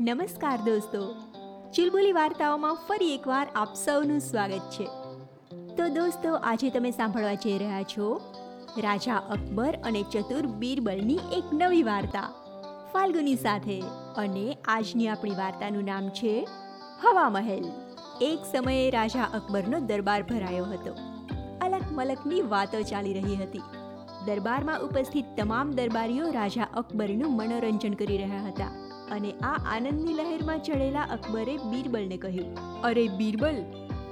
નમસ્કાર દોસ્તો. ચુલબુલી વાર્તાઓમાં ફરી એકવાર આપ સૌનું સ્વાગત છે. તો દોસ્તો, આજે તમે સાંભળવા જઈ રહ્યા છો રાજા અકબર અને ચતુર બીરબલની એક નવી વાર્તા. ફાલ્ગુની સાથે અને આજની આપણી વાર્તાનું નામ છે હવા મહેલ. એક સમયે રાજા અકબરનો દરબાર ભરાયો હતો. અલક મલકની વાતો ચાલી રહી હતી. દરબારમાં ઉપસ્થિત તમામ દરબારીઓ રાજા અકબરનું મનોરંજન કરી રહ્યા હતા અને આ આનંદની લહેરમાં ચડેલા અકબરે બીરબલને કહ્યું, અરે બીરબલ,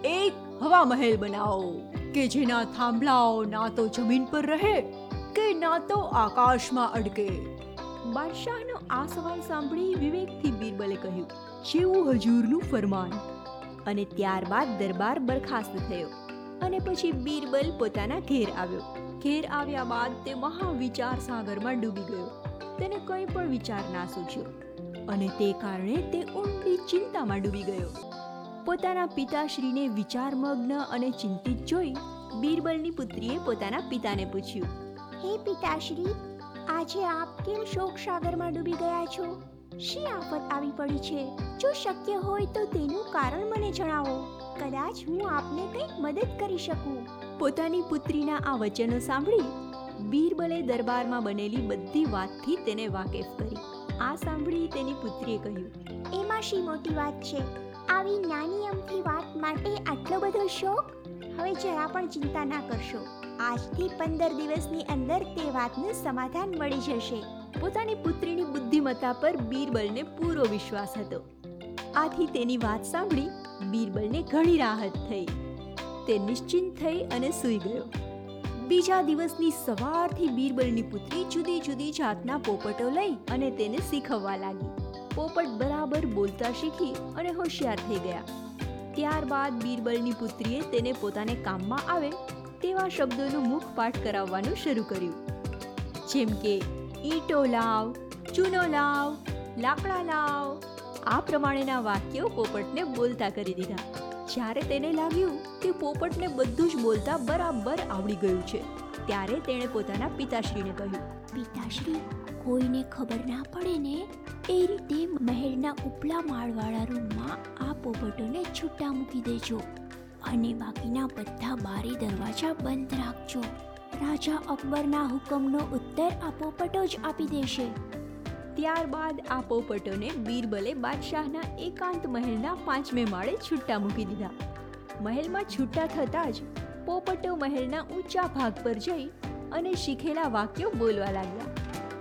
એક હવા મહેલ બનાવો, કે જેના થાંભલાઓ ના તો જમીન પર રહે, કે ના તો આકાશમાં અડકે. બાદશાહનો આ સવાલ સાંભળી વિવેકથી બીરબલે કહ્યું, જેવું હજૂરનું ફરમાન. અને ત્યારબાદ દરબાર બરખાસ્ત થયો. અને પછી બીરબલ પોતાના ઘેર આવ્યો. ઘેર આવ્યા બાદ તે મહાવિચાર સાગરમાં ડૂબી ગયો. તેને કંઈ પણ વિચાર ના સૂચ્યો અને તે કારણે તે ઊંડી ચિંતામાં ડૂબી ગયો. પોતાના પિતાશ્રીને વિચારમગ્ન અને ચિંતિત જોઈ બીરબલની પુત્રીએ પોતાના પિતાને પૂછ્યું, હે પિતાશ્રી, આજે આપ કેમ શોક સાગરમાં ડૂબી ગયા છો? શી આફત આવી પડી છે? જો શક્ય હોય તો તેનું કારણ મને જણાવો. કદાચ હું આપને કંઈક મદદ કરી શકું. પોતાની પુત્રીના આ વચનો સાંભળી બીરબલે દરબારમાં બનેલી બધી વાતથી તેને વાકેફ કરી. આ સાંભળી તેની પુત્રીએ કહ્યું એમાં શી મોટી વાત છે. આવી નાની અમથી વાત માટે આટલો બધો શોક હવે જરા પણ ચિંતા ના કરશો. આજથી પંદર દિવસની અંદર તે વાતનું સમાધાન મળી જશે. પોતાની પુત્રીની બુદ્ધિમત્તા પર બીરબલને પૂરો વિશ્વાસ હતો. આથી તેની વાત સાંભળી બીરબલને ઘણી રાહત થઈ. તે નિશ્ચિંત થઈ અને સૂઈ ગયો. બીજા દિવસની સવારથી બીરબલની પુત્રી જુદી જુદી જાતના પોપટો લઈ અને તેને શીખવવા લાગી. પોપટ બરાબર બોલતા શીખી અને હોશિયાર થઈ ગયા. ત્યારબાદ બીરબલની પુત્રીએ તેને પોતાને કામમાં આવે તેવા શબ્દોનું મુખપાઠ કરાવવાનું શરૂ કર્યું. જેમ કે, ઈંટો લાવ, ચૂનો લાવ, લાકડા લાવ આ પ્રમાણેના વાક્યો પોપટને બોલતા કરી દીધા. જ્યારે તેને લાગ્યું કે પોપટને બધું જ બોલતા બરાબર આવડી ગયું છે, ત્યારે તેણે પોતાના પિતાશ્રીને કહ્યું, પિતાશ્રી, કોઈને ખબર ના પડે ને? એ રીતે મહેલના ઉપલા માળવાળા રૂમમાં આ પોપટોને છૂટા મૂકી દેજો અને બાકીના બધા બારી દરવાજા બંધ રાખજો. રાજા અકબરના હુકમનો ઉત્તર આ પોપટો જ આપી દેશે. ત્યારબાદ આ પોપટોને બીરબલે બાદશાહના એકાંત મહેલના પાંચમે માળે છૂટા મૂકી દીધા. મહેલમાં છૂટા થતાં જ પોપટો મહેલના ઊંચા ભાગ પર જઈ અને શીખેલા વાક્યો બોલવા લાગ્યા.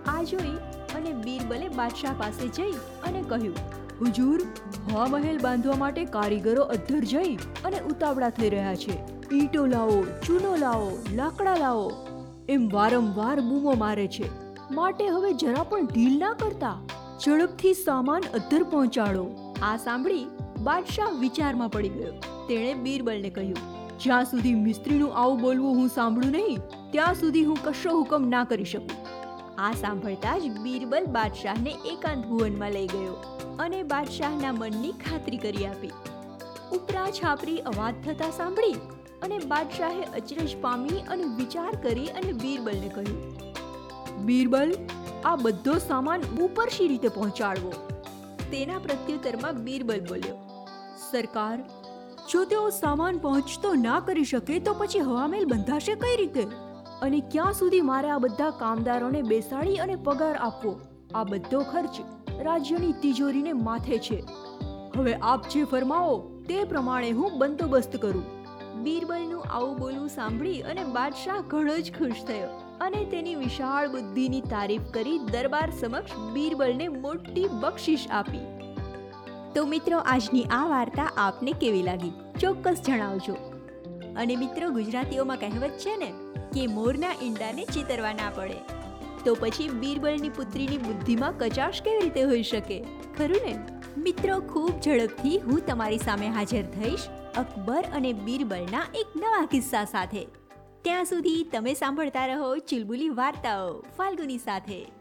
આ જોઈ અને બીરબલે બાદશાહ પાસે જઈ અને કહ્યું, હુજુર હવા મહેલ બાંધવા માટે કારીગરો અધ્ધર જઈ અને ઉતાવળા થઈ રહ્યા છે. ઈંટો લાવો, ચૂનો લાવો, લાકડા લાવો. એમ વારંવાર બૂમો મારે છે. માટે હવે જરા પણ ઢીલ ના કરતા ઝડપથી સામાન અધ્ધર પહોંચાડો. આ સાંભળી બાદશાહ વિચારમાં પડી ગયો. તેણે બીરબલને કહ્યું, જ્યાં સુધી મિસ્ત્રીનું આવું બોલવું હું સાંભળું નહીં, ત્યાં સુધી હું કશો હુકમ ના કરી શકું. આ સાંભળતા જ બીરબલ બાદશાહને એકાંત ભુવનમાં લઈ ગયો અને બાદશાહના મનની ખાતરી કરી આપી. ઉપરા છાપરી અવાજ થતા સાંભળી અને બાદશાહે અચરજ પામી અને વિચાર કરી અને બીરબલને કહ્યું બીરબલ, આ બધો સામાન ઉપર શી રીતે પહોંચાડવો. તેના પ્રત્યુત્તરમાં બીરબલ બોલ્યો, સરકાર, જો તેઓ સામાન પહોંચતો ના કરી શકે, તો પછી હવામેલ બંધાશે કઈ રીતે? અને ક્યાં સુધી મારે આ બધા કામદારોને બેસાડી અને પગાર આપવો? આ બધો ખર્ચ રાજ્યની તિજોરીને માથે છે. હવે આપ જે ફરમાવો, તે પ્રમાણે હું બંદોબસ્ત કરું. બીરબલનું આવું બોલવું સાંભળી અને બાદશાહ ઘણો જ ખુશ થયો. અને તેની વિશાળ બુદ્ધિની તારીફ કરી દરબાર સમક્ષ બીરબલને મોટી બક્ષિશ આપી. તો મિત્રો, આજની આ વાર્તા આપને કેવી લાગી? ચોક્કસ જણાવજો. અને મિત્રો, ગુજરાતીઓમાં કહેવત છે ને કે મોરના ઈંડાને ચિતરવા ના પડે. તો પછી બીરબલની પુત્રીની બુદ્ધિમાં કચાશ કેવી રીતે હોઈ શકે? ખરું ને? મિત્રો, ખૂબ ઝડપથી હું તમારી સામે હાજર થઈશ અકબર અને બીરબલના એક નવા કિસ્સા સાથે. ત્યાં સુધી તમે સાંભળતા રહો ચુલબુલી વાર્તાઓ ફાલ્ગુની સાથે.